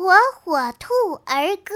火火兔儿歌。